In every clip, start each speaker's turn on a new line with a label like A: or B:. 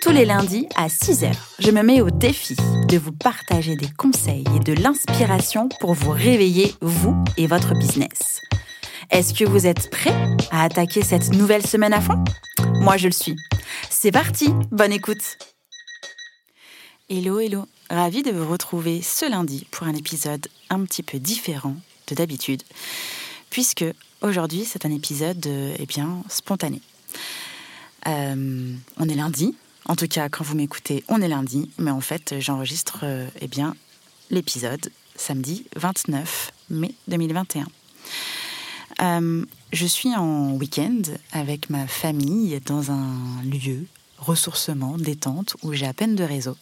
A: Tous les lundis à 6h, je me mets au défi de vous partager des conseils et de l'inspiration pour vous réveiller, vous et votre business. Est-ce que vous êtes prêts à attaquer cette nouvelle semaine à fond? Moi, je le suis. C'est parti, bonne écoute Hello, hello, ravi de vous retrouver ce lundi pour un épisode un petit peu différent d'habitude, puisque aujourd'hui c'est un épisode euh, eh bien, spontané. Euh, on est lundi, en tout cas quand vous m'écoutez, on est lundi, mais en fait j'enregistre euh, eh bien, l'épisode samedi 29 mai 2021. je suis en week-end avec ma famille dans un lieu ressourcement, détente, où j'ai à peine de réseau.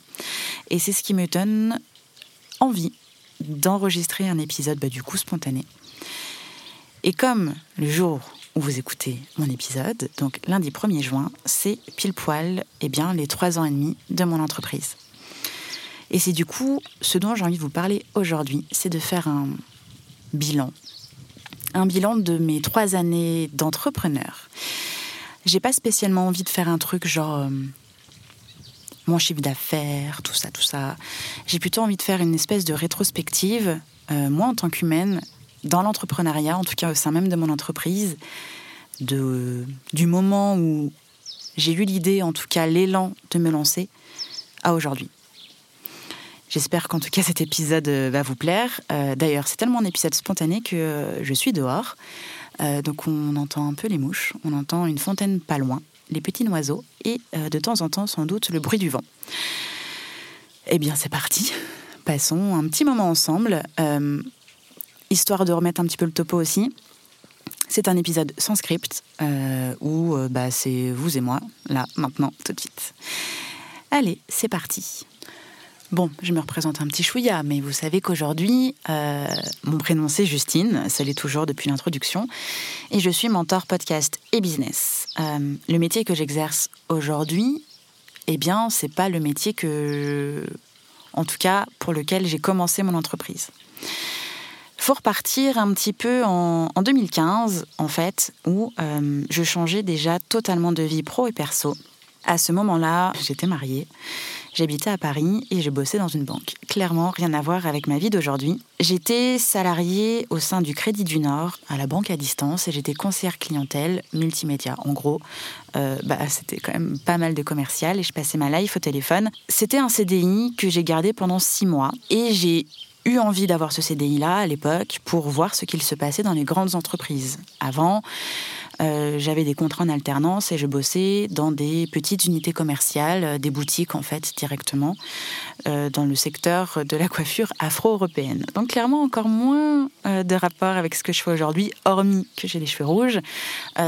A: Et c'est ce qui me donne envie d'enregistrer un épisode bah, du coup spontané. Et comme le jour vous écoutez mon épisode, donc lundi 1er juin, c'est pile poil eh bien, les trois ans et demi de mon entreprise. Et c'est du coup ce dont j'ai envie de vous parler aujourd'hui, c'est de faire un bilan. Un bilan de mes trois années d'entrepreneur. J'ai pas spécialement envie de faire un truc genre euh, mon chiffre d'affaires, tout ça, tout ça. J'ai plutôt envie de faire une espèce de rétrospective, euh, moi en tant qu'humaine, dans l'entrepreneuriat, en tout cas au sein même de mon entreprise, du moment où j'ai eu l'idée, en tout cas l'élan de me lancer, à aujourd'hui. J'espère qu'en tout cas cet épisode euh, va vous plaire. Euh, d'ailleurs, c'est tellement un épisode spontané que je suis dehors. donc on entend un peu les mouches, on entend une fontaine pas loin les petits oiseaux et euh, de temps en temps sans doute le bruit du vent. Eh bien c'est parti, passons un petit moment ensemble, euh, histoire de remettre un petit peu le topo aussi. C'est un épisode sans script euh, où bah, c'est vous et moi, là, maintenant, tout de suite. Allez, c'est parti. Bon, je me représente un petit chouïa, mais vous savez qu'aujourd'hui, euh, mon prénom c'est Justine, ça l'est toujours depuis l'introduction, et je suis mentor podcast et business. Euh, le métier que j'exerce aujourd'hui, eh bien, c'est pas le métier que, en tout cas, pour lequel j'ai commencé mon entreprise. Faut repartir un petit peu en, 2015, en fait, où euh, je changeais déjà totalement de vie pro et perso. À ce moment-là, j'étais mariée. J'habitais à Paris et je bossais dans une banque. Clairement, rien à voir avec ma vie d'aujourd'hui. J'étais salariée au sein du Crédit du Nord, à la banque à distance, et j'étais conseillère clientèle multimédia. En gros, euh, bah, c'était quand même pas mal de commercial et je passais ma life au téléphone. C'était un CDI que j'ai gardé pendant six mois et j'ai eu envie d'avoir ce CDI-là à l'époque pour voir ce qu'il se passait dans les grandes entreprises. Avant, euh, j'avais des contrats en alternance et je bossais dans des petites unités commerciales, euh, des boutiques en fait directement, euh, dans le secteur de la coiffure afro-européenne. Donc clairement encore moins de rapport avec ce que je fais aujourd'hui, hormis que j'ai les cheveux rouges.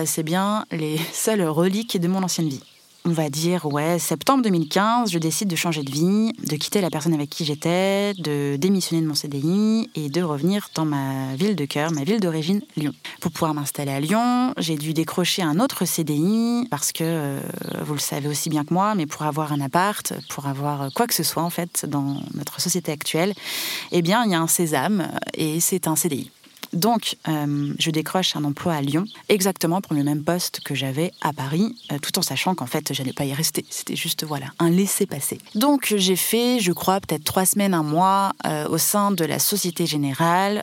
A: C'est bien les seules reliques de mon ancienne vie on va dire, ouais, septembre 2015, je décide de changer de vie, de quitter la personne avec qui j'étais, de démissionner de mon CDI et de revenir dans ma ville de cœur, ma ville d'origine, Lyon. Pour pouvoir m'installer à Lyon, j'ai dû décrocher un autre CDI parce que, euh, vous le savez aussi bien que moi, mais pour avoir un appart, pour avoir quoi que ce soit en fait dans notre société actuelle, eh bien, il y a un sésame et c'est un CDI. Donc, euh, je décroche un emploi à Lyon, exactement pour le même poste que j'avais à Paris, euh, tout en sachant qu'en fait, je n'allais pas y rester. C'était juste, voilà, un laisser-passer. Donc, j'ai fait, je crois, peut-être trois semaines, un mois euh, au sein de la Société Générale.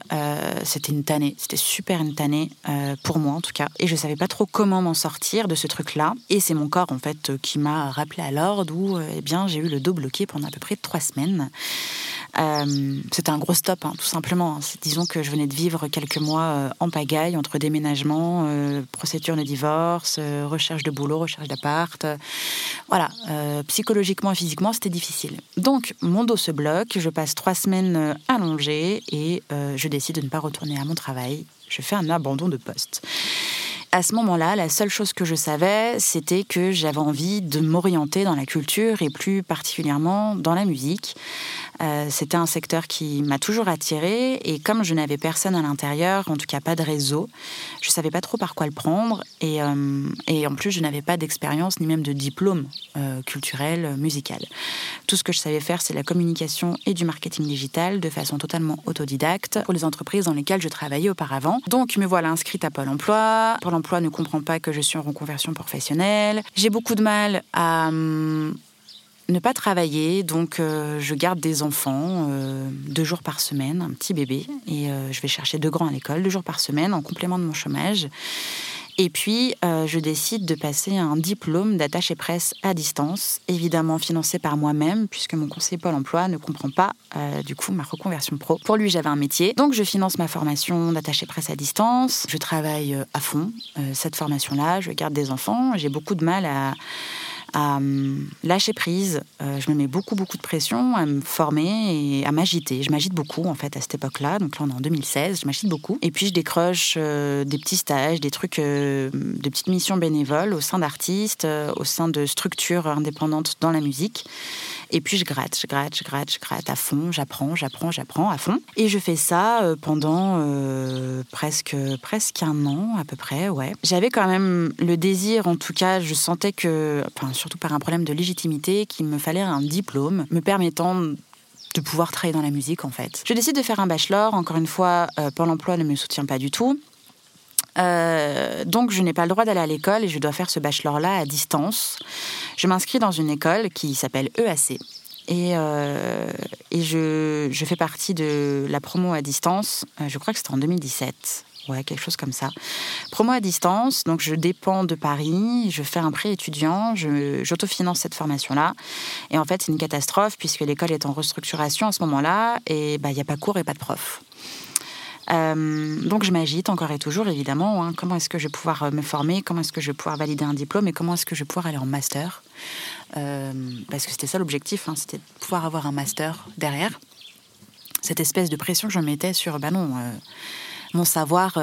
A: c'était une tannée, c'était super une tannée, pour moi en tout cas. Et je savais pas trop comment m'en sortir de ce truc-là. Et c'est mon corps, en fait, qui m'a rappelé à l'ordre où, eh bien, j'ai eu le dos bloqué pendant à peu près trois semaines. C'était un gros stop, hein, tout simplement. Disons que je venais de vivre quelques mois euh, en pagaille entre déménagement, euh, procédure de divorce, euh, recherche de boulot, recherche d'appart. voilà, psychologiquement et physiquement, c'était difficile. Donc, mon dos se bloque, je passe trois semaines allongées et je décide de ne pas retourner à mon travail. Je fais un abandon de poste. à ce moment-là, la seule chose que je savais, c'était que j'avais envie de m'orienter dans la culture et plus particulièrement dans la musique. Euh, c'était un secteur qui m'a toujours attirée et comme je n'avais personne à l'intérieur, en tout cas pas de réseau, je savais pas trop par quoi le prendre et, euh, et en plus je n'avais pas d'expérience ni même de diplôme euh, culturel, musical. Tout ce que je savais faire, c'est la communication et du marketing digital de façon totalement autodidacte pour les entreprises dans lesquelles je travaillais auparavant. Donc me voilà inscrite à Pôle Emploi. Pôle Emploi ne comprend pas que je suis en reconversion professionnelle. J'ai beaucoup de mal à hum, ne pas travailler, donc euh, je garde des enfants euh, deux jours par semaine, un petit bébé, et euh, je vais chercher deux grands à l'école deux jours par semaine en complément de mon chômage. Et puis, je décide de passer un diplôme d'attaché presse à distance, évidemment financé par moi-même, puisque mon conseiller Pôle emploi ne comprend pas, du coup, ma reconversion pro. Pour lui, j'avais un métier. Donc, je finance ma formation d'attaché presse à distance. Je travaille à fond cette formation-là. Je garde des enfants. J'ai beaucoup de mal à à lâcher prise. Euh, je me mets beaucoup, beaucoup de pression à me former et à m'agiter. Je m'agite beaucoup, en fait, à cette époque-là. Donc là, on est en 2016, je m'agite beaucoup. Et puis, je décroche euh, des petits stages, des trucs, euh, des petites missions bénévoles au sein d'artistes, au sein de structures indépendantes dans la musique. Et puis je gratte, je gratte, je gratte, je gratte à fond, j'apprends, j'apprends, j'apprends à fond. Et je fais ça euh, pendant euh, presque, presque un an à peu près, ouais. J'avais quand même le désir, en tout cas, je sentais que, surtout par un problème de légitimité, qu'il me fallait un diplôme me permettant de pouvoir travailler dans la musique en fait. Je décide de faire un bachelor, encore une fois, euh, Pôle emploi ne me soutient pas du tout. Euh, donc, je n'ai pas le droit d'aller à l'école et je dois faire ce bachelor-là à distance. Je m'inscris dans une école qui s'appelle EAC. Et, euh, et je, je, fais partie de la promo à distance, euh, je crois que c'était en 2017. Ouais, quelque chose comme ça. Promo à distance, donc je dépends de Paris, je fais un prêt étudiant, j'autofinance cette formation-là. Et en fait, c'est une catastrophe puisque l'école est en restructuration à ce moment-là et bah, il n'y a pas cours et pas de prof. Euh, donc je m'agite encore et toujours, évidemment. Hein. Comment est-ce que je vais pouvoir euh, me former? Comment est-ce que je vais pouvoir valider un diplôme? Et comment est-ce que je vais pouvoir aller en master? Euh, Parce que c'était ça l'objectif, hein, c'était de pouvoir avoir un master derrière. Cette espèce de pression que je mettais sur, ben non, mon savoir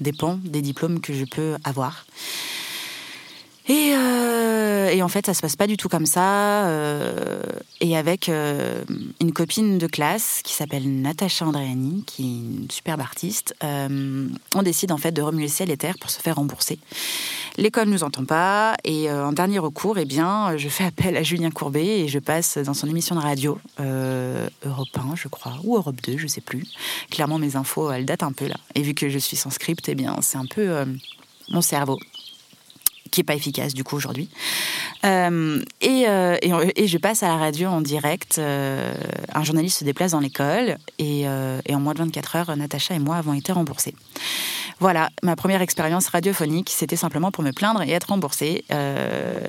A: dépend des diplômes que je peux avoir. Et, euh, et, en fait, ça se passe pas du tout comme ça. Euh, et avec euh, une copine de classe qui s'appelle Natacha Andréani, qui est une superbe artiste, on décide en fait de remuer ciel et terre pour se faire rembourser. L'école nous entend pas et en dernier recours, eh bien, je fais appel à Julien Courbet et je passe dans son émission de radio Europe 1, je crois, ou Europe 2, je sais plus. Clairement, mes infos, elles datent un peu là. Et vu que je suis sans script, eh bien, c'est un peu mon cerveau qui est pas efficace du coup aujourd'hui. Euh, et, euh, et, je passe à la radio en direct. Euh, un journaliste se déplace dans l'école et, et, en moins de 24 heures, Natacha et moi avons été remboursés. Voilà, ma première expérience radiophonique, c'était simplement pour me plaindre et être remboursée.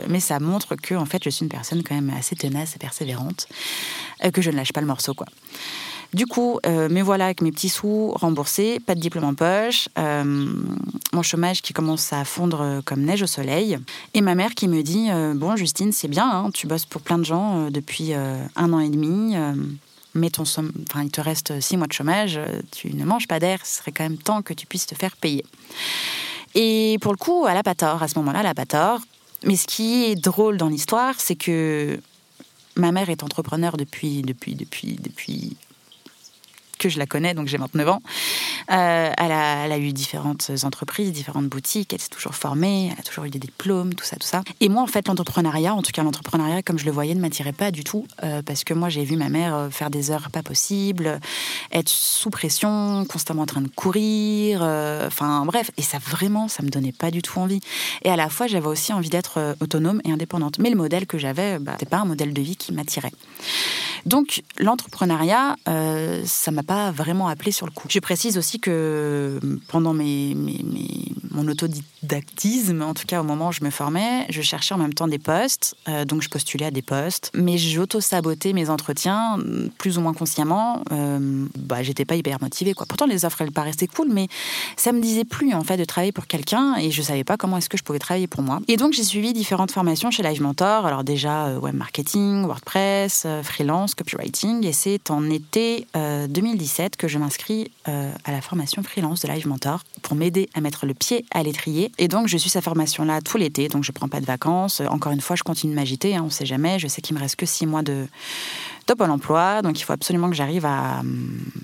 A: mais ça montre que en fait, je suis une personne quand même assez tenace et persévérante, que je ne lâche pas le morceau quoi. Du coup, euh, me voilà avec mes petits sous remboursés, pas de diplôme en poche, euh, mon chômage qui commence à fondre comme neige au soleil, et ma mère qui me dit euh, Bon, Justine, c'est bien, hein, tu bosses pour plein de gens depuis un an et demi, mais ton enfin, il te reste six mois de chômage, tu ne manges pas d'air, ce serait quand même temps que tu puisses te faire payer. Et pour le coup, elle n'a pas tort, à ce moment-là, elle n'a pas tort. Mais ce qui est drôle dans l'histoire, c'est que ma mère est entrepreneur depuis, depuis, depuis, depuis que je la connais, donc j'ai 29 ans. Euh, elle, a, eu différentes entreprises, différentes boutiques, elle s'est toujours formée, elle a toujours eu des diplômes, tout ça, tout ça. Et moi, en fait, l'entrepreneuriat, en tout cas l'entrepreneuriat comme je le voyais, ne m'attirait pas du tout, euh, parce que moi, j'ai vu ma mère euh, faire des heures pas possibles, être sous pression, constamment en train de courir, enfin bref, et ça vraiment, ça me donnait pas du tout envie. Et à la fois, j'avais aussi envie d'être autonome et indépendante. Mais le modèle que j'avais, bah, c'était pas un modèle de vie qui m'attirait. Donc l'entrepreneuriat, ça m'a pas vraiment appelé sur le coup. Je précise aussi que pendant mes, mon autodidactisme, en tout cas au moment où je me formais, je cherchais en même temps des postes, euh, donc je postulais à des postes, mais j'auto-sabotais mes entretiens plus ou moins consciemment. Euh, bah, j'étais pas hyper motivée quoi. Pourtant les offres elles paraissaient cool, mais ça me disait plus en fait de travailler pour quelqu'un et je savais pas comment est-ce que je pouvais travailler pour moi. Et donc j'ai suivi différentes formations chez Live Mentor. Alors déjà euh, web marketing, WordPress, freelance copywriting et c'est en été 2017 que je m'inscris à la formation freelance de Live Mentor pour m'aider à mettre le pied à l'étrier. Et donc, je suis sa formation-là tout l'été, donc je prends pas de vacances. Encore une fois, je continue de m'agiter, hein, on sait jamais. Je sais qu'il me reste que six mois de, top à l'emploi, donc il faut absolument que j'arrive à,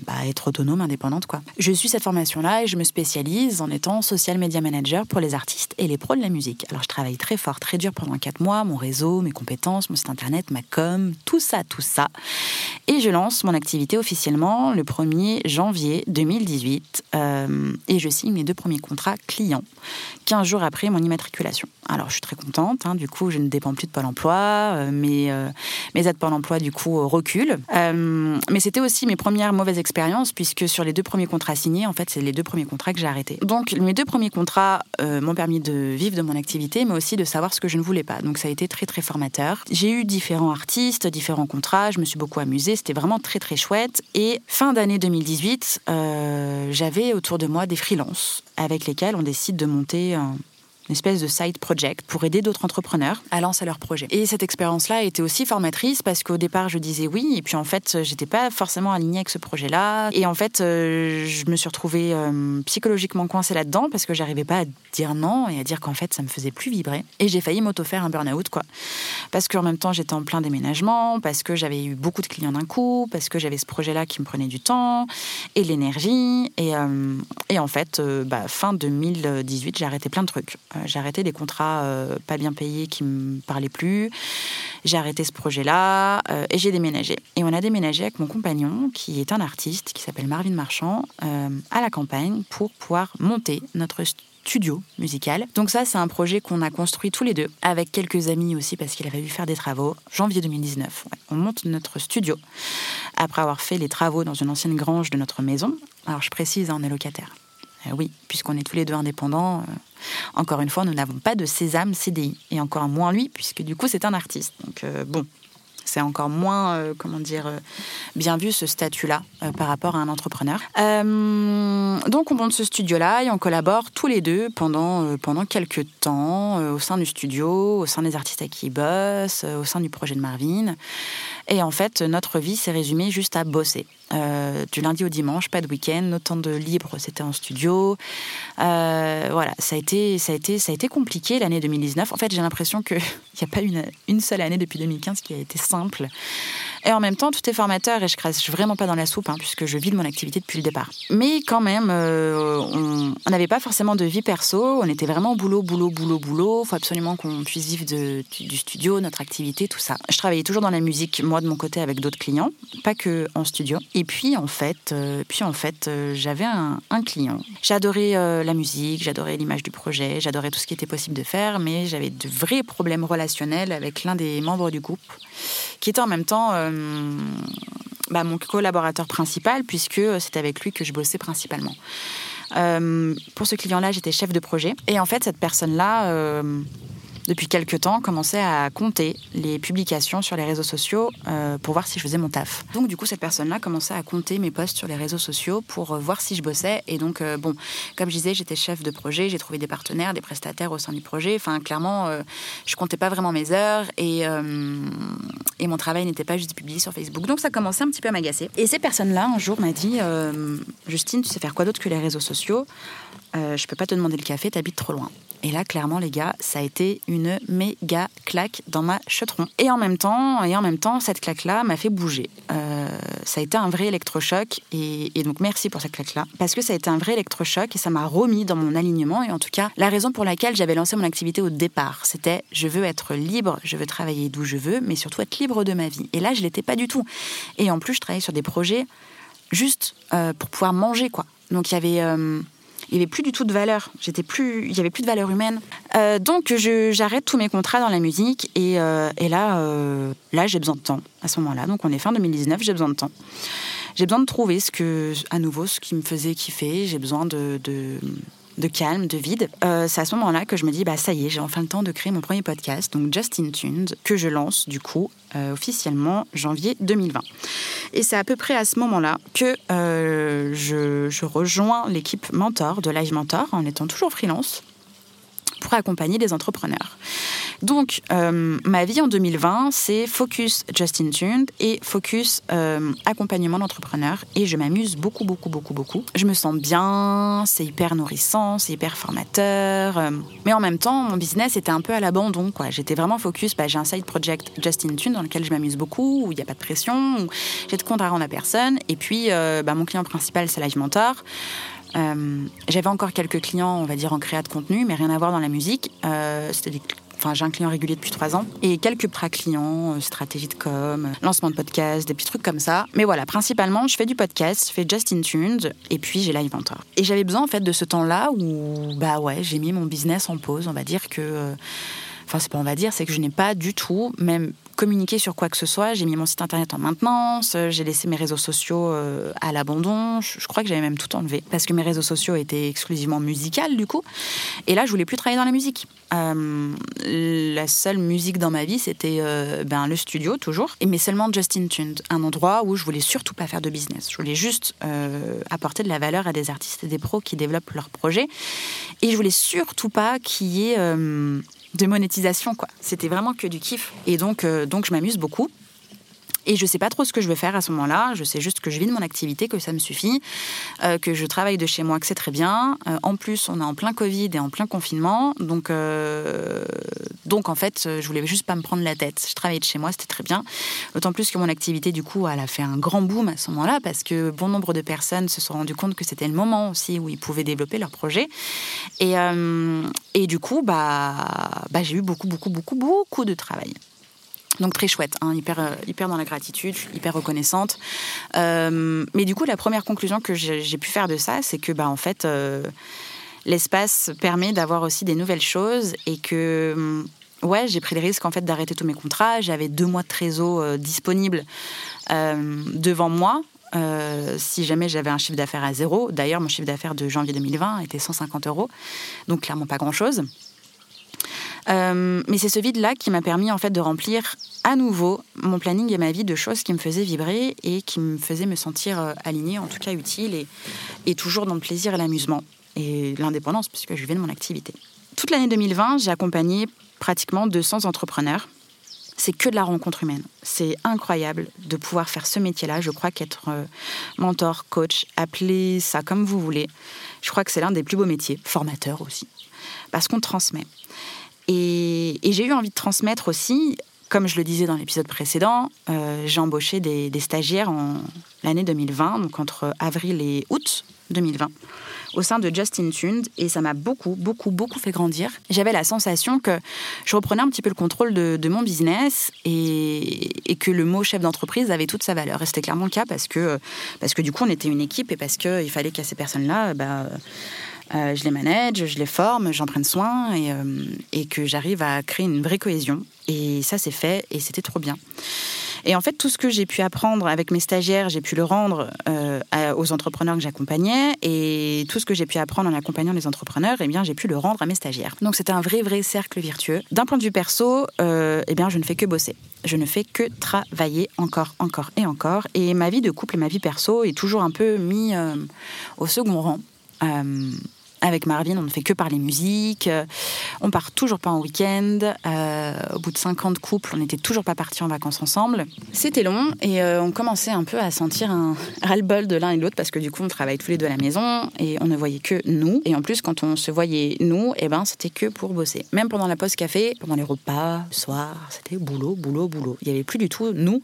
A: bah, être autonome, indépendante. Quoi. Je suis cette formation-là et je me spécialise en étant social media manager pour les artistes et les pros de la musique. Alors je travaille très fort, très dur pendant quatre mois, mon réseau, mes compétences, mon site internet, ma com, tout ça, tout ça. Et je lance mon activité officiellement le 1er janvier 2018 euh, et je signe mes deux premiers contrats clients 15 jours après mon immatriculation. Alors je suis très contente, hein, du coup je ne dépends plus de Pôle emploi, euh, mes, euh, mes aides Pôle emploi du coup recul. Euh, mais c'était aussi mes premières mauvaises expériences, puisque sur les deux premiers contrats signés, en fait, c'est les deux premiers contrats que j'ai arrêtés. Donc, mes deux premiers contrats euh, m'ont permis de vivre de mon activité, mais aussi de savoir ce que je ne voulais pas. Donc, ça a été très, très formateur. J'ai eu différents artistes, différents contrats, je me suis beaucoup amusée, c'était vraiment très, très chouette. Et fin d'année 2018, euh, j'avais autour de moi des freelances avec lesquels on décide de monter un une espèce de side project pour aider d'autres entrepreneurs à lancer leurs projets. Et cette expérience-là été aussi formatrice parce qu'au départ, je disais oui, et puis en fait, j'étais pas forcément alignée avec ce projet-là. Et en fait, euh, je me suis retrouvée euh, psychologiquement coincée là-dedans parce que j'arrivais pas à dire non et à dire qu'en fait, ça me faisait plus vibrer. Et j'ai failli m'auto-faire un burn-out, quoi. Parce qu'en même temps, j'étais en plein déménagement, parce que j'avais eu beaucoup de clients d'un coup, parce que j'avais ce projet-là qui me prenait du temps et de l'énergie. Et, euh, et, en fait, bah, fin 2018, j'ai arrêté plein de trucs. Euh, j'ai arrêté des contrats euh, pas bien payés qui me parlaient plus. J'ai arrêté ce projet-là euh, et j'ai déménagé. Et on a déménagé avec mon compagnon, qui est un artiste, qui s'appelle Marvin Marchand, à la campagne pour pouvoir monter notre studio musical. Donc ça, c'est un projet qu'on a construit tous les deux, avec quelques amis aussi, parce qu'il avait dû faire des travaux. Janvier 2019, on monte notre studio, après avoir fait les travaux dans une ancienne grange de notre maison. Alors je précise, hein, on est locataire. Oui, puisqu'on est tous les deux indépendants, encore une fois, nous n'avons pas de sésame CDI, et encore moins lui, puisque du coup c'est un artiste. Donc euh, bon, c'est encore moins, euh, comment dire, euh, bien vu ce statut-là par rapport à un entrepreneur. donc on monte ce studio-là et on collabore tous les deux pendant, pendant quelques temps au sein du studio, au sein des artistes à qui il bosse, au sein du projet de Marvin. Et en fait, notre vie s'est résumée juste à bosser. Euh, du lundi au dimanche, pas de week-end, autant de libre, c'était en studio. Euh, voilà, ça a été, ça a été, ça a été compliqué l'année 2019. En fait, j'ai l'impression qu'il n'y a pas une, une seule année depuis 2015 qui a été simple. Et en même temps, tout est formateur et je crache vraiment pas dans la soupe, hein, puisque je vis de mon activité depuis le départ. Mais quand même, euh, on n'avait pas forcément de vie perso. On était vraiment boulot, boulot, boulot, boulot. Il faut absolument qu'on puisse vivre du studio, notre activité, tout ça. Je travaillais toujours dans la musique, moi de mon côté, avec d'autres clients, pas que en studio. Et puis en fait, euh, en fait, euh, j'avais un, client. J'adorais la musique, j'adorais l'image du projet, j'adorais tout ce qui était possible de faire, mais j'avais de vrais problèmes relationnels avec l'un des membres du groupe, qui était en même temps bah, mon collaborateur principal, puisque c'est avec lui que je bossais principalement. Euh, pour ce client-là, j'étais chef de projet. Et en fait, cette personne-là, euh, depuis quelques temps, commençait à compter les publications sur les réseaux sociaux euh, pour voir si je faisais mon taf. Donc du coup, cette personne-là commençait à compter mes posts sur les réseaux sociaux pour euh, voir si je bossais. Et donc, euh, bon, comme je disais, j'étais chef de projet, j'ai trouvé des partenaires, des prestataires au sein du projet. Enfin, clairement, je comptais pas vraiment mes heures et, mon travail n'était pas juste publié sur Facebook. Donc ça commençait un petit peu à m'agacer. Et ces personnes-là, un jour, m'a dit, Justine, tu sais faire quoi d'autre que les réseaux sociaux? Je peux pas te demander le café, t'habites trop loin. Et là, clairement, les gars, ça a été une méga claque dans ma chetron. Et en même temps, et en même temps, cette claque-là m'a fait bouger. Euh, ça a été un vrai électrochoc. Et, donc, merci pour cette claque-là. Parce que ça a été un vrai électrochoc et ça m'a remis dans mon alignement. Et en tout cas, la raison pour laquelle j'avais lancé mon activité au départ, c'était je veux être libre, je veux travailler d'où je veux, mais surtout être libre de ma vie. Et là, je l'étais pas du tout. Et en plus, je travaillais sur des projets juste euh, pour pouvoir manger, quoi. Donc, il y avait. Euh, il n'y avait plus du tout de valeur. J'étais plus, il y avait plus de valeur humaine. Euh, donc j'arrête tous mes contrats dans la musique et, euh, et là, euh, là j'ai besoin de temps à ce moment-là. Donc on est fin 2019, j'ai besoin de temps. J'ai besoin de trouver ce que, à nouveau, ce qui me faisait kiffer. J'ai besoin de de calme, de vide. Euh, c'est à ce moment-là que je me dis, bah ça y est, j'ai enfin le temps de créer mon premier podcast, donc Justin Tunes, que je lance du coup euh, officiellement janvier 2020. Et c'est à peu près à ce moment-là que euh, je, je, rejoins l'équipe Mentor de Live Mentor en étant toujours freelance pour accompagner les entrepreneurs. Donc, euh, ma vie en 2020, c'est focus Justin Tuned et focus euh, accompagnement d'entrepreneurs. Et je m'amuse beaucoup, beaucoup, beaucoup, beaucoup. Je me sens bien, c'est hyper nourrissant, c'est hyper formateur. euh, mais en même temps, mon business était un peu à l'abandon. J'étais vraiment focus. Bah, j'ai un side project Justin Tune dans lequel je m'amuse beaucoup, où il n'y a pas de pression, où j'ai de compte à rendre à personne. Et puis, bah, mon client principal, c'est Live Mentor. J'avais encore quelques clients, on va dire, en créa de contenu, mais rien à voir dans la musique. C'était des Enfin, j'ai un client régulier depuis trois ans et quelques pras clients, euh, stratégie de com, euh, lancement de podcast, des petits trucs comme ça. Mais voilà, principalement, je fais du podcast, je fais Just in Tunes et puis j'ai Live. Et j'avais besoin en fait de ce temps-là où, bah ouais, j'ai mis mon business en pause. On va dire que, euh, enfin, c'est pas on va dire, c'est que je n'ai pas du tout, même communiqué sur quoi que ce soit. J'ai mis mon site internet en maintenance, euh, j'ai laissé mes réseaux sociaux euh, à l'abandon. Je, crois que j'avais même tout enlevé parce que mes réseaux sociaux étaient exclusivement musicales du coup. Et là, je voulais plus travailler dans la musique. Euh, la seule musique dans ma vie, c'était ben, le studio toujours, mais seulement Justin Tuned, un endroit où je voulais surtout pas faire de business. Je voulais juste apporter de la valeur à des artistes et des pros qui développent leurs projets, et je voulais surtout pas qu'il y ait de monétisation quoi. C'était vraiment que du kiff, et donc euh, donc je m'amuse beaucoup. Et je sais pas trop ce que je veux faire à ce moment-là. Je sais juste que je vis de mon activité, que ça me suffit, euh, que je travaille de chez moi, que c'est très bien. Euh, en plus, on est en plein Covid et en plein confinement, donc euh, donc en fait, je voulais juste pas me prendre la tête. Je travaillais de chez moi, c'était très bien. D'autant plus que mon activité, du coup, elle a fait un grand boom à ce moment-là parce que bon nombre de personnes se sont rendues compte que c'était le moment aussi où ils pouvaient développer leur projet. Et et du coup, bah bah j'ai eu beaucoup beaucoup beaucoup beaucoup de travail. Donc très chouette, hein, hyper, euh, hyper dans la gratitude, hyper reconnaissante. Euh, mais du coup, la première conclusion que j'ai pu faire de ça, c'est que bah, en fait, euh, l'espace permet d'avoir aussi des nouvelles choses et que hum, ouais, j'ai pris le risque en fait d'arrêter tous mes contrats. J'avais deux mois de trésor disponibles euh, devant moi. si jamais j'avais un chiffre d'affaires à zéro, d'ailleurs mon chiffre d'affaires de janvier 2020 était 150 euros, donc clairement pas grand-chose. Euh, mais c'est ce vide-là qui m'a permis en fait de remplir à nouveau mon planning et ma vie de choses qui me faisaient vibrer et qui me faisaient me sentir euh, alignée, en tout cas utile et, toujours dans le plaisir et l'amusement et l'indépendance puisque je vis de mon activité. Toute l'année 2020, j'ai accompagné pratiquement 200 entrepreneurs. C'est que de la rencontre humaine. C'est incroyable de pouvoir faire ce métier-là. Je crois qu'être euh, mentor, coach, appelez ça comme vous voulez, je crois que c'est l'un des plus beaux métiers, formateur aussi, parce qu'on transmet. Et, j'ai eu envie de transmettre aussi, comme je le disais dans l'épisode précédent, euh, j'ai embauché des, stagiaires en l'année 2020, donc entre avril et août 2020, au sein de Justin Tuned, et ça m'a beaucoup, beaucoup, beaucoup fait grandir. J'avais la sensation que je reprenais un petit peu le contrôle de, mon business et, et que le mot chef d'entreprise avait toute sa valeur. Et c'était clairement le cas parce que, parce que du coup, on était une équipe et parce qu'il fallait qu'à ces personnes-là, bah, euh, je les manage, je les forme, j'en prenne soin et, euh, et que j'arrive à créer une vraie cohésion. Et ça, c'est fait et c'était trop bien. Et en fait, tout ce que j'ai pu apprendre avec mes stagiaires, j'ai pu le rendre euh, aux entrepreneurs que j'accompagnais. Et tout ce que j'ai pu apprendre en accompagnant les entrepreneurs, eh bien, j'ai pu le rendre à mes stagiaires. Donc, c'était un vrai, vrai cercle vertueux. D'un point de vue perso, euh, eh bien, je ne fais que bosser. Je ne fais que travailler encore, encore et encore. Et ma vie de couple et ma vie perso est toujours un peu mis euh, au second rang. Avec Marvin, on ne fait que parler musique. euh, On part toujours pas en week-end. euh, au bout de 50 couples, on n'était toujours pas partis en vacances ensemble. C'était long et euh, on commençait un peu à sentir un ras-le-bol de l'un et de l'autre parce que du coup, on travaille tous les deux à la maison et on ne voyait que nous. Et en plus, quand on se voyait nous, eh ben, c'était que pour bosser. Même pendant la pause café, pendant les repas, le soir, c'était boulot, boulot, boulot. Il n'y avait plus du tout nous.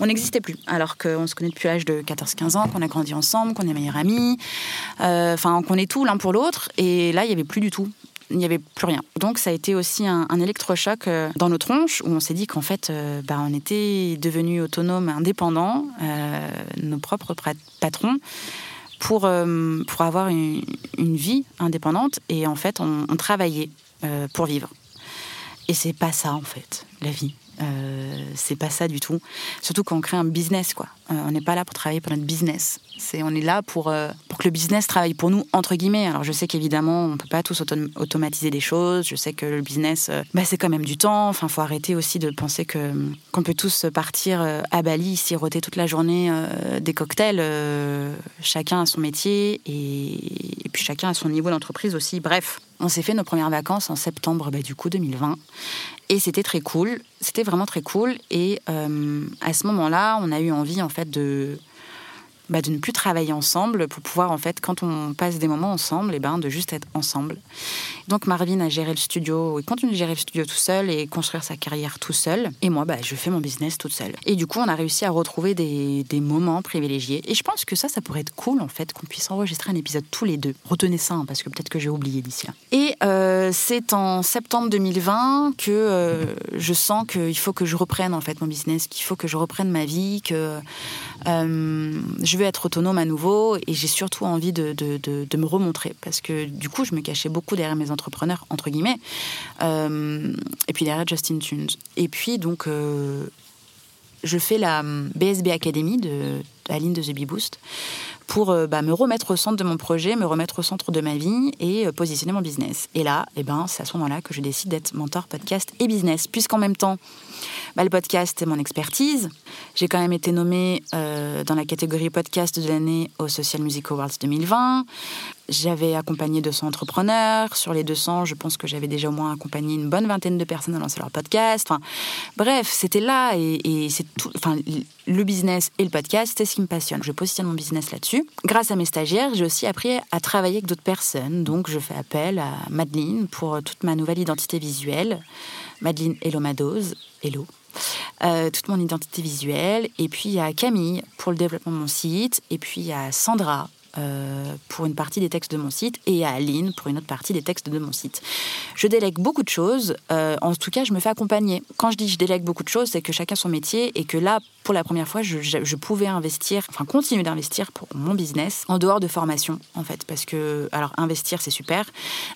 A: On n'existait plus. Alors qu'on se connaît depuis l'âge de 14-15 ans, qu'on a grandi ensemble, qu'on est meilleurs amis, enfin, qu'on est tout l'un pour l'autre. Et là, il n'y avait plus du tout. Il n'y avait plus rien. Donc ça a été aussi un, un électrochoc euh, dans nos tronches où on s'est dit qu'en fait, euh, bah, on était devenus autonomes, indépendants, euh, nos propres patrons, pour, pour avoir une, vie indépendante. Et en fait, on, on travaillait pour vivre. Et c'est pas ça, en fait, la vie. Euh, c'est pas ça du tout. Surtout quand on crée un business, quoi. Euh, on n'est pas là pour travailler pour notre business. C'est, on est là pour, euh, pour que le business travaille pour nous, entre guillemets. Alors je sais qu'évidemment, on peut pas tous autom- automatiser des choses. Je sais que le business, bah, c'est quand même du temps. Enfin, faut arrêter aussi de penser que, qu'on peut tous partir à Bali, siroter toute la journée des cocktails. Chacun a son métier et et puis chacun a son niveau d'entreprise aussi. Bref, on s'est fait nos premières vacances en septembre bah, du coup 2020 et c'était très cool. C'était vraiment très cool et euh, à ce moment-là, on a eu envie en fait de bah, de ne plus travailler ensemble pour pouvoir, en fait, quand on passe des moments ensemble, et eh ben, de juste être ensemble. Donc Marvin a géré le studio, il continue de gérer le studio tout seul et construire sa carrière tout seul. Et moi, bah, je fais mon business toute seule. Et du coup, on a réussi à retrouver des, des moments privilégiés. Et je pense que ça, ça pourrait être cool, en fait, qu'on puisse enregistrer un épisode tous les deux. Retenez ça, hein, parce que peut-être que j'ai oublié d'ici là. Et euh, c'est en septembre 2020 que euh, je sens qu'il faut que je reprenne, en fait, mon business, qu'il faut que je reprenne ma vie, que euh, je être autonome à nouveau et j'ai surtout envie de, me remontrer parce que du coup, je me cachais beaucoup derrière mes entrepreneurs, entre guillemets, euh, et puis derrière Justin Tunes. Et puis, donc, euh, je fais la BSB Academy de Aline de The Bee Boost pour euh, bah, me remettre au centre de mon projet, me remettre au centre de ma vie et positionner mon business. Et là, eh ben, c'est à ce moment-là que je décide d'être mentor podcast et business, puisqu'en même temps, bah, le podcast est mon expertise. J'ai quand même été nommée euh, dans la catégorie podcast de l'année au Social Music Awards 2020. J'avais accompagné 200 entrepreneurs. Sur les 200, je pense que j'avais déjà au moins accompagné une bonne vingtaine de personnes à lancer leur podcast. Enfin, bref, c'était là et, c'est tout. Enfin, le business et le podcast, c'est ce qui me passionne. Je positionne mon business là-dessus. Grâce à mes stagiaires, j'ai aussi appris à travailler avec d'autres personnes. Donc, je fais appel à Madeline pour toute ma nouvelle identité visuelle. Madeline Hello Madoz. Hello. Euh, toute mon identité visuelle. Et puis il y a Camille pour le développement de mon site. Et puis il y a Sandra euh, pour une partie des textes de mon site et à Aline pour une autre partie des textes de mon site. Je délègue beaucoup de choses, euh, en tout cas je me fais accompagner. Quand je dis je délègue beaucoup de choses, c'est que chacun son métier et que là, pour la première fois, je, je pouvais investir, enfin continuer d'investir pour mon business en dehors de formation en fait. Parce que, alors investir c'est super,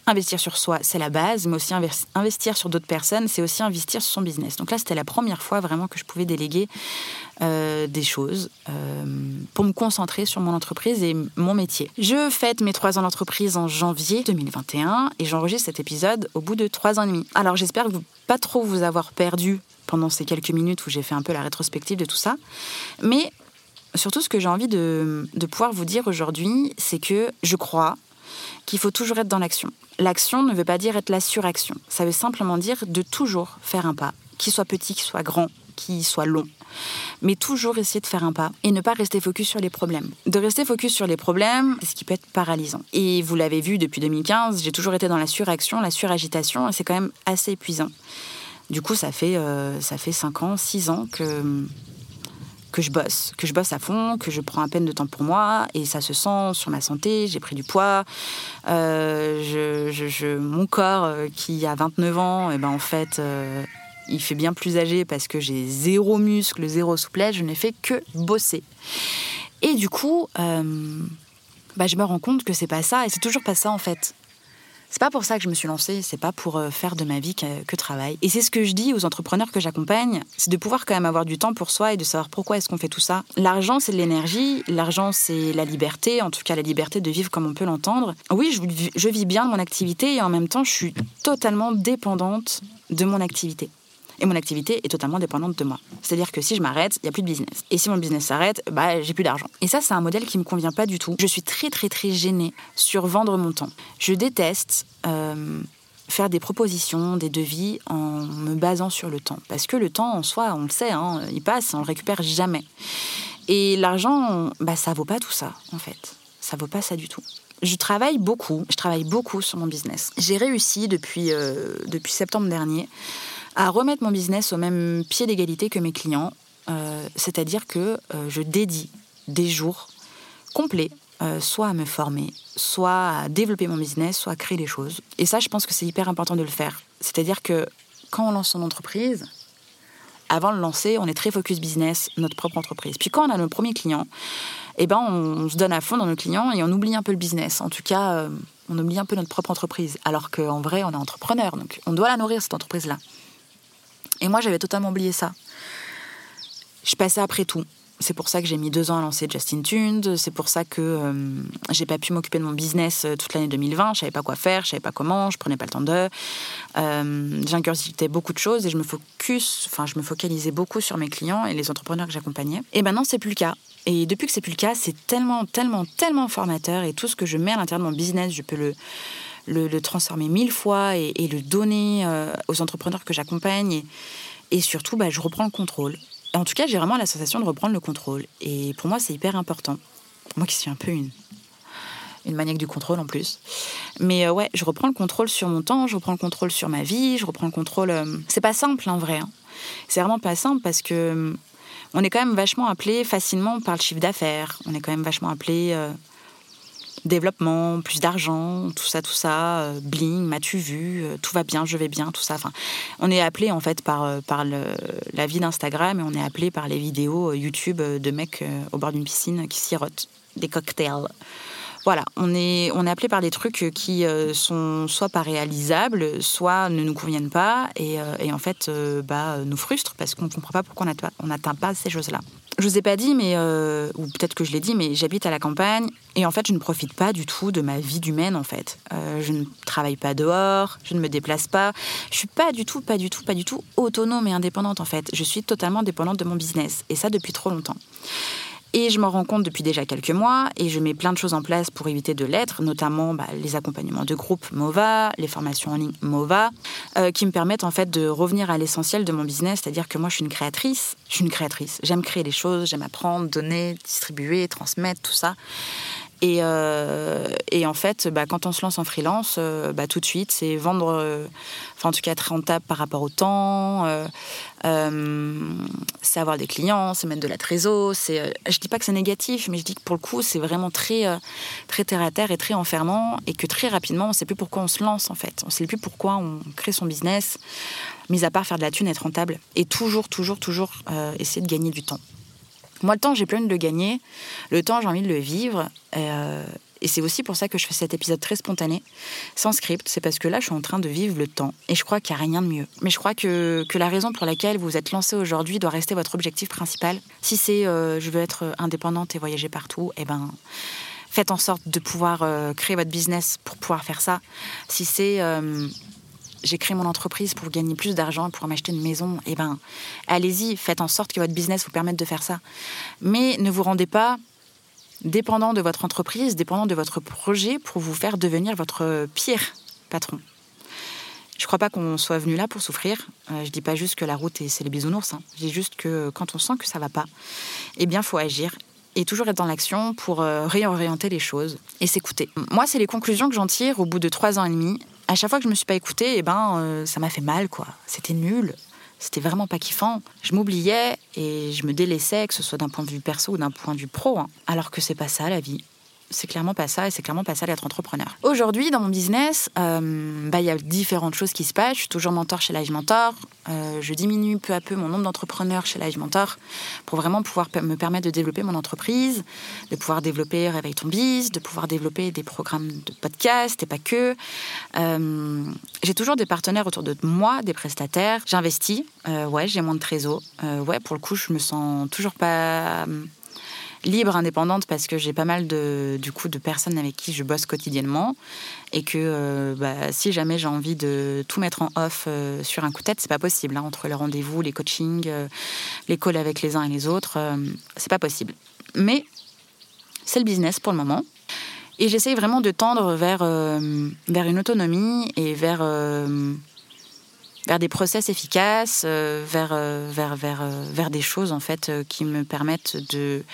A: investir sur soi c'est la base, mais aussi investir sur d'autres personnes, c'est aussi investir sur son business. Donc là c'était la première fois vraiment que je pouvais déléguer euh, des choses euh, pour me concentrer sur mon entreprise et mon métier. Je fête mes trois ans d'entreprise en janvier 2021 et j'enregistre cet épisode au bout de trois ans et demi. Alors j'espère que vous pas trop vous avoir perdu pendant ces quelques minutes où j'ai fait un peu la rétrospective de tout ça, mais surtout ce que j'ai envie de, de pouvoir vous dire aujourd'hui, c'est que je crois qu'il faut toujours être dans l'action. L'action ne veut pas dire être la suraction. Ça veut simplement dire de toujours faire un pas, qu'il soit petit, qu'il soit grand, soit long mais toujours essayer de faire un pas et ne pas rester focus sur les problèmes. De rester focus sur les problèmes, c'est ce qui peut être paralysant. Et vous l'avez vu depuis 2015, j'ai toujours été dans la suraction, la suragitation, et c'est quand même assez épuisant. Du coup, ça fait, euh, ça fait 5 ans, 6 ans que, que je bosse, que je bosse à fond, que je prends à peine de temps pour moi, et ça se sent sur ma santé, j'ai pris du poids, euh, je, mon corps euh, qui a 29 ans, et eh ben en fait il fait bien plus âgé parce que j'ai zéro muscle, zéro souplesse, je n'ai fait que bosser. Et du coup, euh, bah, je me rends compte que c'est pas ça, et c'est toujours pas ça en fait. C'est pas pour ça que je me suis lancée, c'est pas pour euh, faire de ma vie que, travail. Et c'est ce que je dis aux entrepreneurs que j'accompagne, c'est de pouvoir quand même avoir du temps pour soi et de savoir pourquoi est-ce qu'on fait tout ça. L'argent, c'est de l'énergie, l'argent, c'est la liberté, en tout cas la liberté de vivre comme on peut l'entendre. Oui, je, je vis bien de mon activité et en même temps, je suis totalement dépendante de mon activité et mon activité est totalement dépendante de moi. C'est-à-dire que si je m'arrête, il n'y a plus de business. Et si mon business s'arrête, bah, j'ai plus d'argent. Et ça, c'est un modèle qui me convient pas du tout. Je suis très, très, très gênée sur vendre mon temps. Je déteste. Euh, faire des propositions, des devis en me basant sur le temps. Parce que le temps en soi, on le sait, hein, il passe, on le récupère jamais. Et l'argent, bah, ça vaut pas tout ça, en fait. Ça vaut pas ça du tout. Je travaille beaucoup, je travaille beaucoup sur mon business. J'ai réussi depuis, euh, depuis septembre dernier à remettre mon business au même pied d'égalité que mes clients. Euh, c'est-à-dire que euh, je dédie des jours complets, euh, soit à me former, soit à développer mon business, soit à créer des choses. Et ça, je pense que c'est hyper important de le faire. C'est-à-dire que quand on lance son entreprise, avant de lancer, on est très focus business, notre propre entreprise. Puis quand on a nos premiers clients, eh ben on, se donne à fond dans nos clients et on oublie un peu le business. En tout cas, on oublie un peu notre propre entreprise. Alors qu'en vrai, on est entrepreneur, donc on doit la nourrir, cette entreprise-là. Et moi, j'avais totalement oublié ça. Je passais après tout. C'est pour ça que j'ai mis deux ans à lancer Justin Tunes. C'est pour ça que euh, j'ai pas pu m'occuper de mon business euh, toute l'année 2020. Je savais pas quoi faire, je savais pas comment, je prenais pas le temps de. Euh, J'incursitais beaucoup de choses et je me focus, enfin je me focalisais beaucoup sur mes clients et les entrepreneurs que j'accompagnais. Et maintenant c'est plus le cas. Et depuis que c'est plus le cas, c'est tellement, tellement, tellement formateur. Et tout ce que je mets à l'intérieur de mon business, je peux le, le, transformer mille fois et, le donner euh, aux entrepreneurs que j'accompagne. Et, surtout, bah, je reprends le contrôle. En tout cas, j'ai vraiment la sensation de reprendre le contrôle. Et pour moi, c'est hyper important. Moi qui suis un peu une, une maniaque du contrôle en plus. Mais euh, ouais, je reprends le contrôle sur mon temps, je reprends le contrôle sur ma vie, je reprends le contrôle. Euh, c'est pas simple en vrai. Hein. C'est vraiment pas simple parce que on est quand même vachement appelé facilement par le chiffre d'affaires. On est quand même vachement appelé développement, plus d'argent, tout ça, tout ça, bling, m'as-tu vu, tout va bien, je vais bien, tout ça. Enfin, on est appelé en fait par, par la vie d'Instagram et on est appelé par les vidéos YouTube de mecs au bord d'une piscine qui sirotent des cocktails. Voilà, on est, on est appelé par des trucs qui euh, sont soit pas réalisables, soit ne nous conviennent pas et, euh, en fait euh, bah, nous frustrent parce qu'on ne comprend pas pourquoi on n'atteint pas ces choses-là. Je vous ai pas dit, mais ou peut-être que je l'ai dit, mais j'habite à la campagne et en fait je ne profite pas du tout de ma vie d'humaine en fait. je ne travaille pas dehors, je ne me déplace pas, je suis pas du tout, pas du tout, pas du tout autonome et indépendante en fait. Je suis totalement dépendante de mon business et ça depuis trop longtemps. Et je m'en rends compte depuis déjà quelques mois et je mets plein de choses en place pour éviter de l'être, notamment bah, les accompagnements de groupe MOVA, les formations en ligne MOVA, euh, qui me permettent en fait de revenir à l'essentiel de mon business, c'est-à-dire que moi je suis une créatrice, je suis une créatrice, j'aime créer des choses, j'aime apprendre, donner, distribuer, transmettre, tout ça. Et, euh, et, en fait, bah, quand on se lance en freelance, euh, bah, tout de suite, c'est vendre, euh, enfin en tout cas être rentable par rapport au temps, c'est avoir des clients, c'est mettre de la trésor. C'est, je dis pas que c'est négatif, mais je dis que pour le coup, c'est vraiment très, très terre à terre et très enfermant, et que très rapidement, on ne sait plus pourquoi on se lance en fait. On ne sait plus pourquoi on crée son business, mis à part faire de la thune, être rentable, et toujours, toujours, toujours essayer de gagner du temps. Moi, le temps, j'ai plein de le gagner. Le temps, j'ai envie de le vivre. Euh, et, c'est aussi pour ça que je fais cet épisode très spontané, sans script. C'est parce que là, je suis en train de vivre le temps. Et je crois qu'il n'y a rien de mieux. Mais je crois que, que la raison pour laquelle vous êtes lancé aujourd'hui doit rester votre objectif principal. Si c'est euh, je veux être indépendante et voyager partout, eh ben faites en sorte de pouvoir euh, créer votre business pour pouvoir faire ça. Si c'est j'ai créé mon entreprise pour gagner plus d'argent, pour m'acheter une maison, eh ben, allez-y, faites en sorte que votre business vous permette de faire ça. Mais ne vous rendez pas dépendant de votre entreprise, dépendant de votre projet pour vous faire devenir votre pire patron. Je ne crois pas qu'on soit venu là pour souffrir. Je euh, je dis pas juste que la route c'est les bisounours. Hein. Je dis juste que quand on sent que ça va pas, eh bien faut agir et toujours être dans l'action pour euh, réorienter les choses et s'écouter. Moi, c'est les conclusions que j'en tire au bout de trois ans et demi à chaque fois que je me suis pas écoutée, eh ben, euh, ça m'a fait mal, quoi. C'était nul. C'était vraiment pas kiffant. Je m'oubliais et je me délaissais, que ce soit d'un point de vue perso ou d'un point de vue pro. Hein. Alors que c'est pas ça la vie c'est clairement pas ça et c'est clairement pas ça d'être entrepreneur. Aujourd'hui, dans mon business, euh, bah, il y a différentes choses qui se passent. Je suis toujours mentor chez Live Mentor. Euh, je diminue peu à peu mon nombre d'entrepreneurs chez Live Mentor pour vraiment pouvoir me permettre de développer mon entreprise, de pouvoir développer Réveille ton biz, de pouvoir développer des programmes de podcast et pas que. Euh, j'ai toujours des partenaires autour de moi, des prestataires. J'investis. ouais, j'ai moins de trésor. ouais, pour le coup, je me sens toujours pas libre, indépendante, parce que j'ai pas mal de, du coup, de personnes avec qui je bosse quotidiennement. Et que euh, bah, si jamais j'ai envie de tout mettre en off euh, sur un coup de tête, c'est pas possible. Hein, entre les rendez-vous, les coachings, euh, les calls avec les uns et les autres, c'est pas possible. Mais c'est le business pour le moment. Et j'essaye vraiment de tendre vers, vers une autonomie et vers vers des process efficaces, euh, vers, euh, vers, vers, euh, vers des choses en fait qui me permettent de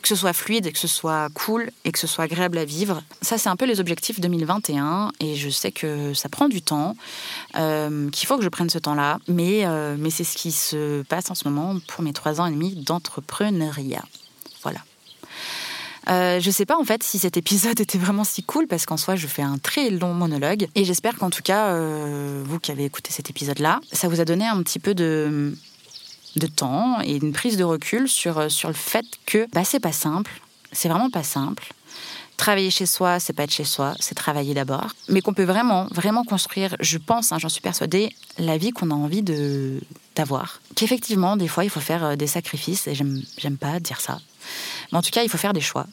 A: que ce soit fluide, que ce soit cool et que ce soit agréable à vivre. Ça, c'est un peu les objectifs 2021 et je sais que ça prend du temps, qu'il faut que je prenne ce temps-là, mais, mais c'est ce qui se passe en ce moment pour mes trois ans et demi d'entrepreneuriat. Euh, je sais pas en fait si cet épisode était vraiment si cool parce qu'en soi je fais un très long monologue et j'espère qu'en tout cas euh, vous qui avez écouté cet épisode là, ça vous a donné un petit peu de de temps et une prise de recul sur sur le fait que bah c'est pas simple, c'est vraiment pas simple. Travailler chez soi, c'est pas être chez soi, c'est travailler d'abord. Mais qu'on peut vraiment, vraiment construire, je pense, hein, j'en suis persuadée, la vie qu'on a envie d'avoir. Qu'effectivement, des fois, il faut faire euh, des sacrifices, et j'aime pas dire ça. Mais en tout cas, il faut faire des choix.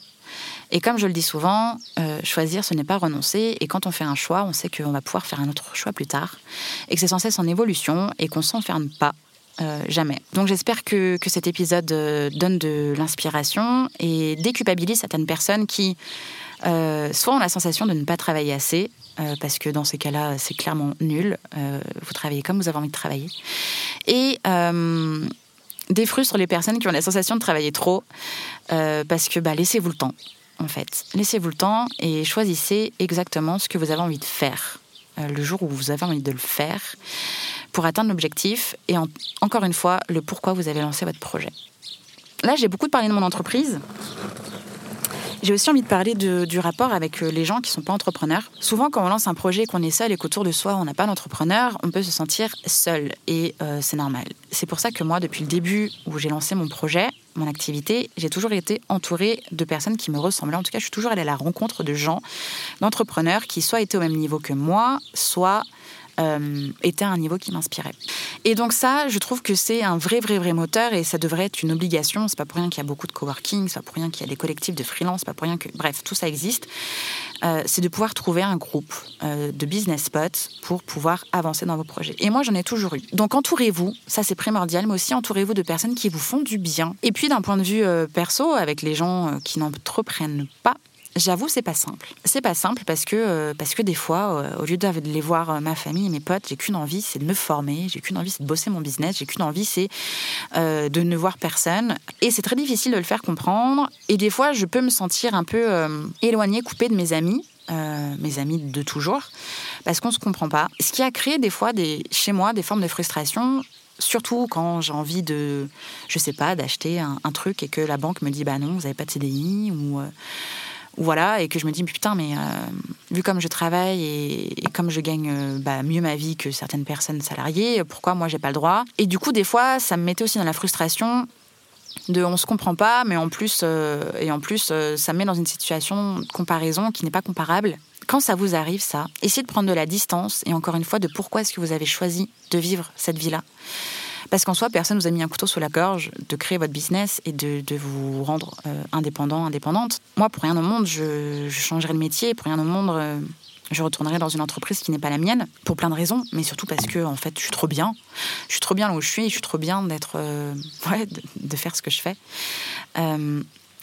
A: Et comme je le dis souvent, euh, choisir, ce n'est pas renoncer. Et quand on fait un choix, on sait qu'on va pouvoir faire un autre choix plus tard. Et que c'est sans cesse en évolution et qu'on s'enferme pas euh, jamais. Donc j'espère que, que, cet épisode euh, donne de l'inspiration et déculpabilise certaines personnes qui euh, soit ont la sensation de ne pas travailler assez, parce que dans ces cas-là, c'est clairement nul. vous travaillez comme vous avez envie de travailler. Et des frustres les personnes qui ont la sensation de travailler trop, parce que bah, laissez-vous le temps, en fait. Laissez-vous le temps et choisissez exactement ce que vous avez envie de faire le jour où vous avez envie de le faire pour atteindre l'objectif et encore une fois le pourquoi vous avez lancé votre projet. Là, j'ai beaucoup parlé de mon entreprise. J'ai aussi envie de parler du rapport avec euh, les gens qui ne sont pas entrepreneurs. Souvent, quand on lance un projet, qu'on est seul et qu'autour de soi, on n'a pas d'entrepreneur, on peut se sentir seul. Et euh, c'est normal. C'est pour ça que moi, depuis le début où j'ai lancé mon projet, mon activité, j'ai toujours été entourée de personnes qui me ressemblaient. En tout cas, je suis toujours allée à la rencontre de gens, d'entrepreneurs qui soit étaient au même niveau que moi, soit euh, était à un niveau qui m'inspirait. Et donc ça, je trouve que c'est un vrai, vrai, vrai moteur et ça devrait être une obligation. C'est pas pour rien qu'il y a beaucoup de coworking, c'est pas pour rien qu'il y a des collectifs de freelance, c'est pas pour rien que, bref, tout ça existe. Euh, c'est de pouvoir trouver un groupe euh, de business spots pour pouvoir avancer dans vos projets. Et moi, j'en ai toujours eu. Donc entourez-vous, ça c'est primordial, mais aussi entourez-vous de personnes qui vous font du bien. Et puis d'un point de vue perso, avec les gens qui n'entreprennent pas, J'avoue, c'est pas simple. C'est pas simple parce que, euh, parce que des fois, euh, au lieu de les voir euh, ma famille et mes potes, j'ai qu'une envie, c'est de me former, j'ai qu'une envie, c'est de bosser mon business, j'ai qu'une envie, c'est de ne voir personne. Et c'est très difficile de le faire comprendre. Et des fois, je peux me sentir un peu éloignée, coupée de mes amis. mes amis de toujours, parce qu'on se comprend pas. Ce qui a créé des fois des, chez moi des formes de frustration surtout quand j'ai envie de, je sais pas, d'acheter un, un, truc et que la banque me dit bah non, vous n'avez pas de CDI ou voilà, et que je me dis, putain, mais euh, vu comme je travaille et, comme je gagne euh, bah, mieux ma vie que certaines personnes salariées, pourquoi moi j'ai pas le droit? Et du coup, des fois, ça me mettait aussi dans la frustration de on se comprend pas, mais en plus, euh, et en plus, ça me met dans une situation de comparaison qui n'est pas comparable. Quand ça vous arrive, ça, essayez de prendre de la distance et encore une fois de pourquoi est-ce que vous avez choisi de vivre cette vie-là? Parce qu'en soi, personne ne vous a mis un couteau sous la gorge de créer votre business et de, vous rendre euh, indépendant, indépendante. Moi, pour rien au monde, je, changerai de métier. Pour rien au monde, euh, je retournerai dans une entreprise qui n'est pas la mienne, pour plein de raisons, mais surtout parce que, en fait, je suis trop bien. Je suis trop bien là où je suis, je suis trop bien d'être, euh, ouais, de, faire ce que je fais.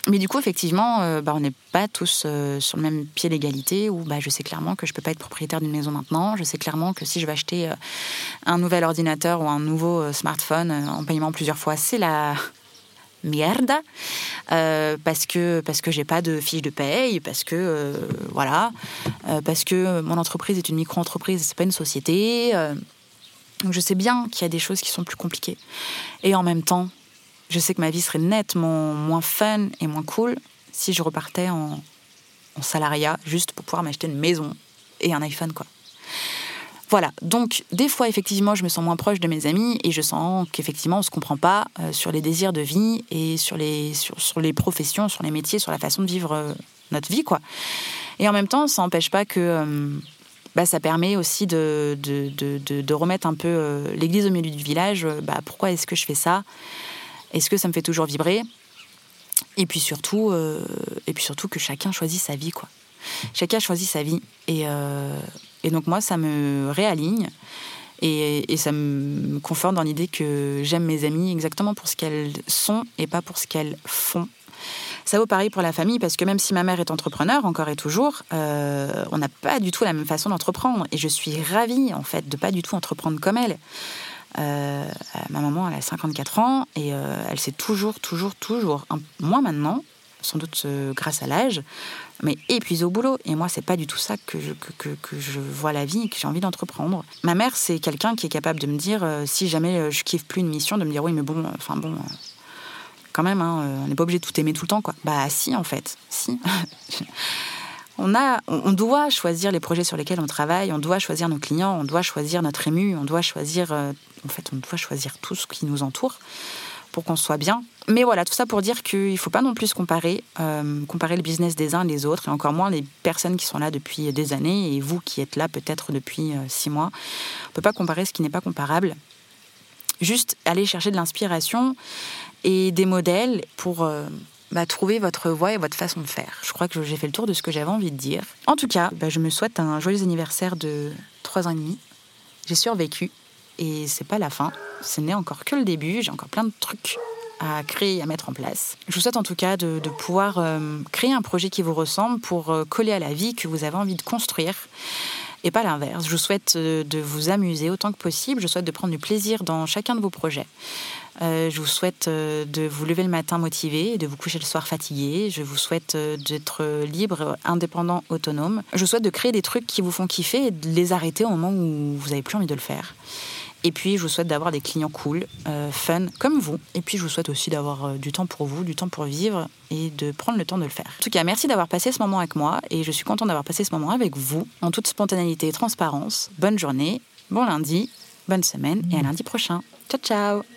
A: Mais du coup, effectivement, euh, bah, on n'est pas tous euh, sur le même pied d'égalité où bah, je sais clairement que je ne peux pas être propriétaire d'une maison maintenant. Je sais clairement que si je vais acheter euh, un nouvel ordinateur ou un nouveau smartphone en paiement plusieurs fois, c'est la merde. Parce que parce que j'ai pas de fiche de paye parce que voilà. Parce que mon entreprise est une micro-entreprise c'est pas une société donc je sais bien qu'il y a des choses qui sont plus compliquées. Et en même temps je sais que ma vie serait nettement moins fun et moins cool si je repartais en, salariat juste pour pouvoir m'acheter une maison et un iPhone, quoi. Voilà, donc des fois effectivement je me sens moins proche de mes amis et je sens qu'effectivement on se comprend pas euh, sur les désirs de vie et sur les, sur, les professions, sur les métiers, sur la façon de vivre euh, notre vie quoi. Et en même temps ça n'empêche pas que euh, bah, ça permet aussi de, de, de, de remettre un peu l'église au milieu du village. Bah, pourquoi est-ce que je fais ça? Est-ce que ça me fait toujours vibrer? Et puis surtout, euh, et puis surtout que chacun choisit sa vie, quoi. Chacun choisit sa vie. Et, euh, donc moi, ça me réaligne. Et, et, ça me conforte dans l'idée que j'aime mes amies exactement pour ce qu'elles sont et pas pour ce qu'elles font. Ça vaut pareil pour la famille parce que même si ma mère est entrepreneur, encore et toujours, euh, on n'a pas du tout la même façon d'entreprendre. Et je suis ravie en fait de pas du tout entreprendre comme elle. Euh, ma maman, elle a 54 ans et euh, elle s'est toujours, toujours, toujours, moins maintenant, sans doute euh, grâce à l'âge, mais épuisée au boulot. Et moi, c'est pas du tout ça que je, que, que, je vois la vie et que j'ai envie d'entreprendre. Ma mère, c'est quelqu'un qui est capable de me dire, si jamais je kiffe plus une mission, de me dire oui, mais bon, enfin bon, quand même, hein, on n'est pas obligé de tout aimer tout le temps, quoi. Bah si, en fait, si. on, a, on doit choisir les projets sur lesquels on travaille, on doit choisir nos clients, on doit choisir notre ému, on doit choisir, euh, en fait, on doit choisir tout ce qui nous entoure pour qu'on soit bien. Mais voilà, tout ça pour dire qu'il ne faut pas non plus comparer, euh, comparer le business des uns et des autres, et encore moins les personnes qui sont là depuis des années, et vous qui êtes là peut-être depuis euh, six mois. On ne peut pas comparer ce qui n'est pas comparable. Juste aller chercher de l'inspiration et des modèles pour bah, trouver votre voie et votre façon de faire. Je crois que j'ai fait le tour de ce que j'avais envie de dire. En tout cas, bah, je me souhaite un joyeux anniversaire de 3 ans et demi. J'ai survécu. et c'est pas la fin. Ce n'est encore que le début. J'ai encore plein de trucs à créer, à mettre en place. Je vous souhaite en tout cas de, pouvoir euh, créer un projet qui vous ressemble pour euh, coller à la vie que vous avez envie de construire et pas l'inverse. Je vous souhaite euh, de vous amuser autant que possible. Je souhaite de prendre du plaisir dans chacun de vos projets. Je vous souhaite de vous lever le matin motivé et de vous coucher le soir fatigué. Je vous souhaite d'être libre, indépendant, autonome. Je vous souhaite de créer des trucs qui vous font kiffer et de les arrêter au moment où vous n'avez plus envie de le faire. Et puis, je vous souhaite d'avoir des clients cool, euh, fun, comme vous. Et puis, je vous souhaite aussi d'avoir euh, du temps pour vous, du temps pour vivre et de prendre le temps de le faire. En tout cas, merci d'avoir passé ce moment avec moi et je suis contente d'avoir passé ce moment avec vous en toute spontanéité et transparence. Bonne journée, bon lundi, bonne semaine et à lundi prochain. Ciao, ciao